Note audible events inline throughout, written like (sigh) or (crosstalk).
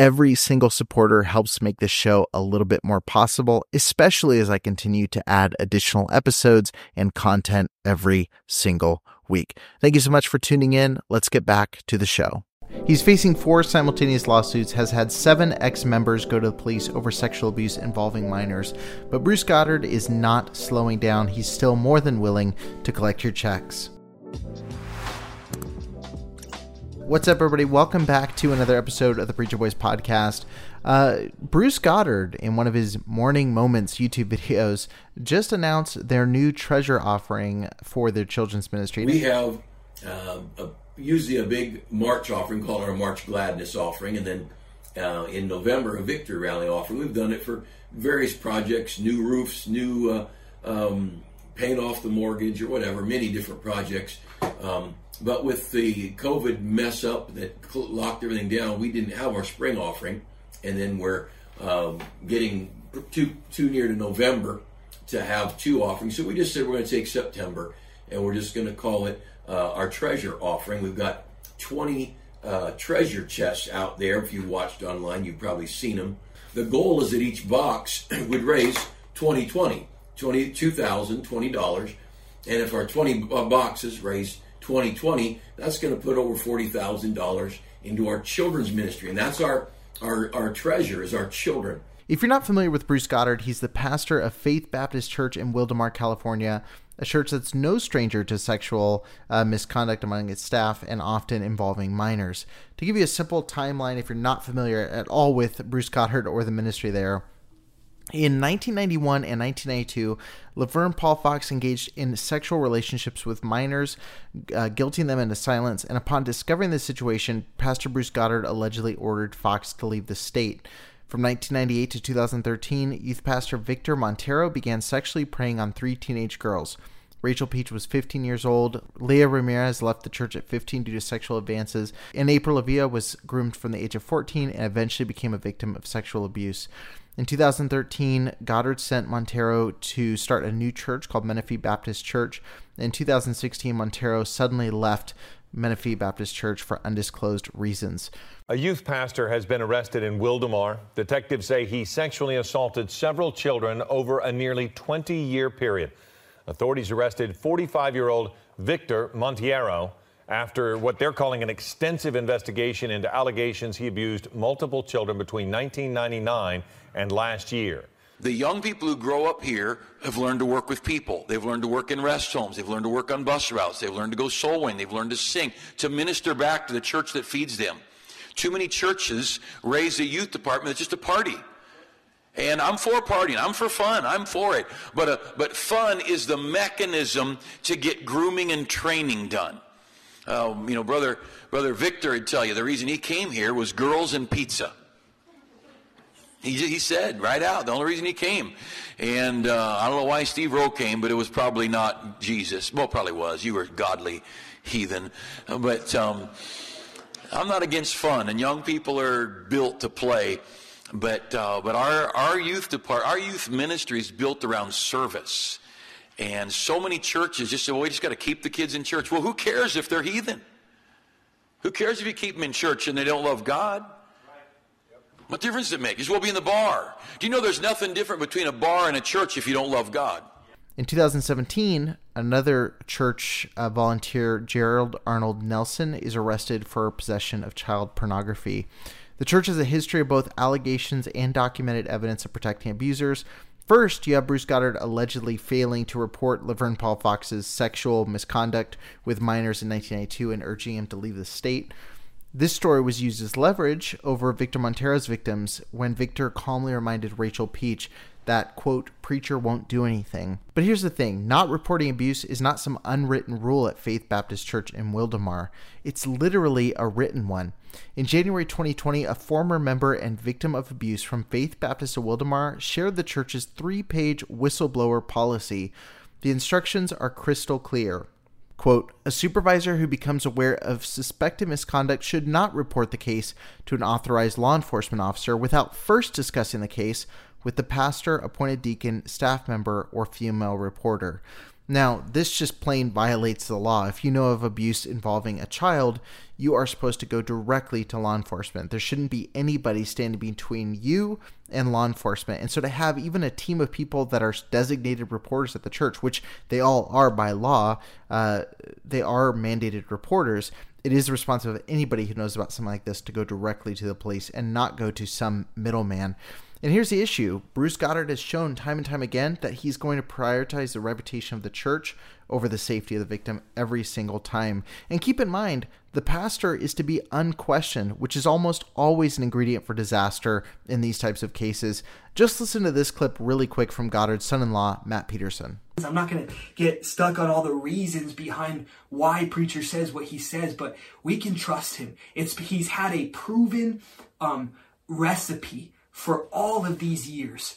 Every single supporter helps make this show a little bit more possible, especially as I continue to add additional episodes and content every single week. Thank you so much for tuning in. Let's get back to the show. He's facing four simultaneous lawsuits, has had seven ex members go to the police over sexual abuse involving minors. But Bruce Goddard is not slowing down. He's still more than willing to collect your checks. What's up, everybody? Welcome back to another episode of the Preacher Boys podcast. Uh, Bruce Goddard, in one of his Morning Moments YouTube videos, just announced their new treasure offering for their children's ministry. We have uh, a, usually a big March offering called our March Gladness offering, and then uh, in November, a Victory Rally offering. We've done it for various projects, new roofs, new uh, um, off the mortgage, or whatever, many different projects. Um, but with the COVID mess up that locked everything down, we didn't have our spring offering, and then we're um, getting too too near to November to have two offerings. So we just said we're going to take September, and we're just going to call it uh, our treasure offering. We've got 20 uh, treasure chests out there. If you watched online, you've probably seen them. The goal is that each box (clears throat) would raise 2020, 20, $2,020. And if our 20 boxes raise 2020, that's going to put over $40,000 into our children's ministry. And that's our, our, our treasure is our children. If you're not familiar with Bruce Goddard, he's the pastor of Faith Baptist Church in Wildomar, California, a church that's no stranger to sexual uh, misconduct among its staff and often involving minors. To give you a simple timeline, if you're not familiar at all with Bruce Goddard or the ministry there, in 1991 and 1992, Laverne Paul Fox engaged in sexual relationships with minors, uh, guilting them into silence. And upon discovering the situation, Pastor Bruce Goddard allegedly ordered Fox to leave the state. From 1998 to 2013, youth pastor Victor Montero began sexually preying on three teenage girls. Rachel Peach was 15 years old. Leah Ramirez left the church at 15 due to sexual advances. And April Avia was groomed from the age of 14 and eventually became a victim of sexual abuse. In 2013, Goddard sent Montero to start a new church called Menifee Baptist Church. In 2016, Montero suddenly left Menifee Baptist Church for undisclosed reasons. A youth pastor has been arrested in Wildomar. Detectives say he sexually assaulted several children over a nearly 20 year period. Authorities arrested 45 year old Victor Montero after what they're calling an extensive investigation into allegations he abused multiple children between 1999 and last year. The young people who grow up here have learned to work with people. They've learned to work in rest homes. They've learned to work on bus routes. They've learned to go soul winning. They've learned to sing, to minister back to the church that feeds them. Too many churches raise a youth department that's just a party. And I'm for partying. I'm for fun. I'm for it. But, uh, but fun is the mechanism to get grooming and training done. Uh, you know, brother, brother Victor would tell you the reason he came here was girls and pizza. He, he said right out the only reason he came. And uh, I don't know why Steve Rowe came, but it was probably not Jesus. Well, probably was. You were godly heathen. But um, I'm not against fun, and young people are built to play. But uh, but our our youth depart our youth ministry is built around service. And so many churches just say, well, we just got to keep the kids in church. Well, who cares if they're heathen? Who cares if you keep them in church and they don't love God? What difference does it make? You just will be in the bar. Do you know there's nothing different between a bar and a church if you don't love God? In 2017, another church uh, volunteer, Gerald Arnold Nelson, is arrested for possession of child pornography. The church has a history of both allegations and documented evidence of protecting abusers. First, you have Bruce Goddard allegedly failing to report Laverne Paul Fox's sexual misconduct with minors in 1992 and urging him to leave the state. This story was used as leverage over Victor Montero's victims when Victor calmly reminded Rachel Peach that, quote, preacher won't do anything. But here's the thing not reporting abuse is not some unwritten rule at Faith Baptist Church in Wildomar. It's literally a written one. In January 2020, a former member and victim of abuse from Faith Baptist of Wildomar shared the church's three page whistleblower policy. The instructions are crystal clear. Quote, a supervisor who becomes aware of suspected misconduct should not report the case to an authorized law enforcement officer without first discussing the case with the pastor, appointed deacon, staff member, or female reporter. Now, this just plain violates the law. If you know of abuse involving a child, you are supposed to go directly to law enforcement. There shouldn't be anybody standing between you and law enforcement. And so to have even a team of people that are designated reporters at the church, which they all are by law, uh, they are mandated reporters. It is the responsibility of anybody who knows about something like this to go directly to the police and not go to some middleman. And here's the issue Bruce Goddard has shown time and time again that he's going to prioritize the reputation of the church over the safety of the victim every single time. And keep in mind, the pastor is to be unquestioned, which is almost always an ingredient for disaster in these types of cases. Just listen to this clip really quick from Goddard's son in law, Matt Peterson. I'm not going to get stuck on all the reasons behind why preacher says what he says, but we can trust him. It's he's had a proven um, recipe for all of these years,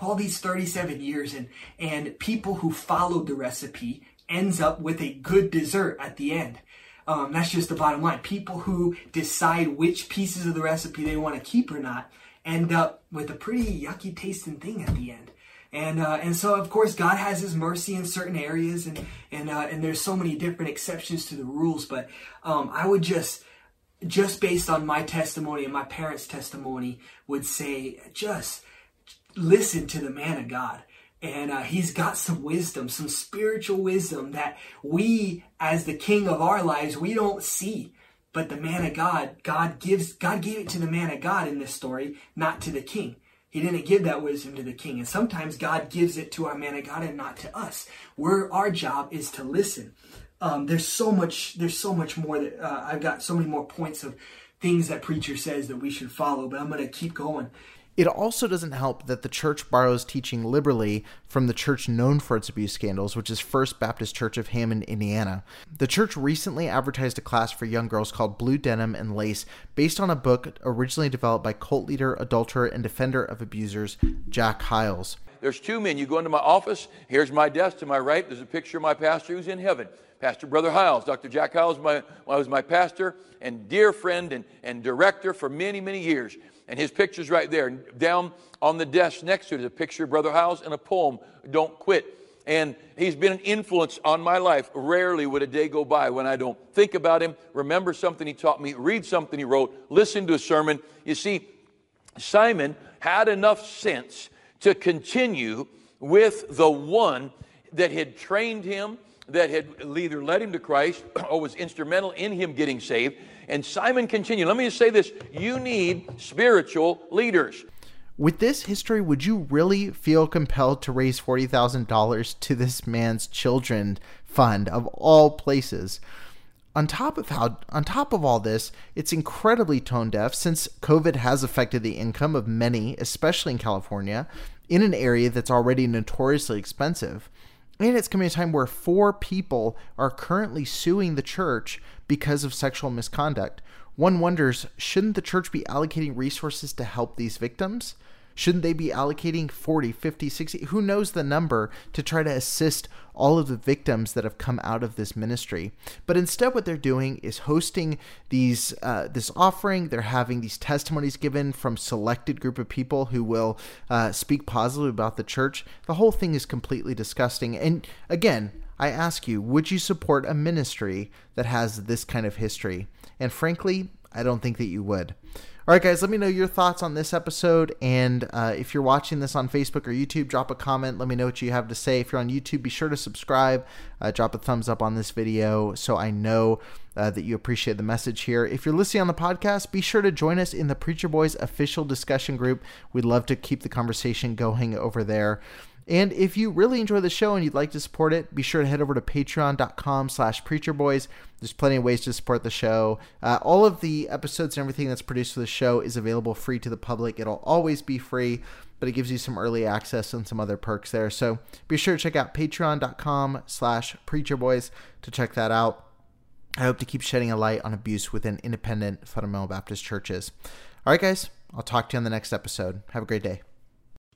all these 37 years, and, and people who followed the recipe ends up with a good dessert at the end. Um, that's just the bottom line. People who decide which pieces of the recipe they want to keep or not end up with a pretty yucky tasting thing at the end. And uh, and so of course God has His mercy in certain areas, and and uh, and there's so many different exceptions to the rules. But um, I would just just based on my testimony and my parents' testimony, would say, just listen to the man of God. And uh, he's got some wisdom, some spiritual wisdom that we, as the king of our lives, we don't see. But the man of God, God gives, God gave it to the man of God in this story, not to the king. He didn't give that wisdom to the king. And sometimes God gives it to our man of God and not to us. Where our job is to listen. Um, there's so much. There's so much more that uh, I've got so many more points of things that preacher says that we should follow. But I'm going to keep going. It also doesn't help that the church borrows teaching liberally from the church known for its abuse scandals, which is First Baptist Church of Hammond, Indiana. The church recently advertised a class for young girls called Blue Denim and Lace, based on a book originally developed by cult leader, adulterer, and defender of abusers Jack Hyles. There's two men. You go into my office, here's my desk to my right, there's a picture of my pastor who's in heaven. Pastor Brother Hyles. Dr. Jack Hyles my, was my pastor and dear friend and, and director for many, many years. And his picture's right there. Down on the desk next to it is a picture of Brother Hyles and a poem, Don't Quit. And he's been an influence on my life. Rarely would a day go by when I don't think about him, remember something he taught me, read something he wrote, listen to a sermon. You see, Simon had enough sense to continue with the one that had trained him that had either led him to Christ or was instrumental in him getting saved. And Simon continued. Let me just say this you need spiritual leaders. With this history, would you really feel compelled to raise $40,000 to this man's children fund of all places? On top of how on top of all this, it's incredibly tone deaf since COVID has affected the income of many, especially in California, in an area that's already notoriously expensive. And it's coming a time where four people are currently suing the church because of sexual misconduct. One wonders shouldn't the church be allocating resources to help these victims? Shouldn't they be allocating 40, 50, 60, who knows the number to try to assist all of the victims that have come out of this ministry? But instead, what they're doing is hosting these uh, this offering. They're having these testimonies given from selected group of people who will uh, speak positively about the church. The whole thing is completely disgusting. And again, I ask you, would you support a ministry that has this kind of history? And frankly, I don't think that you would. All right, guys, let me know your thoughts on this episode. And uh, if you're watching this on Facebook or YouTube, drop a comment. Let me know what you have to say. If you're on YouTube, be sure to subscribe. Uh, drop a thumbs up on this video so I know uh, that you appreciate the message here. If you're listening on the podcast, be sure to join us in the Preacher Boys official discussion group. We'd love to keep the conversation going over there. And if you really enjoy the show and you'd like to support it, be sure to head over to patreon.com slash preacherboys. There's plenty of ways to support the show. Uh, all of the episodes and everything that's produced for the show is available free to the public. It'll always be free, but it gives you some early access and some other perks there. So be sure to check out patreon.com slash preacherboys to check that out. I hope to keep shedding a light on abuse within independent fundamental Baptist churches. All right, guys, I'll talk to you on the next episode. Have a great day.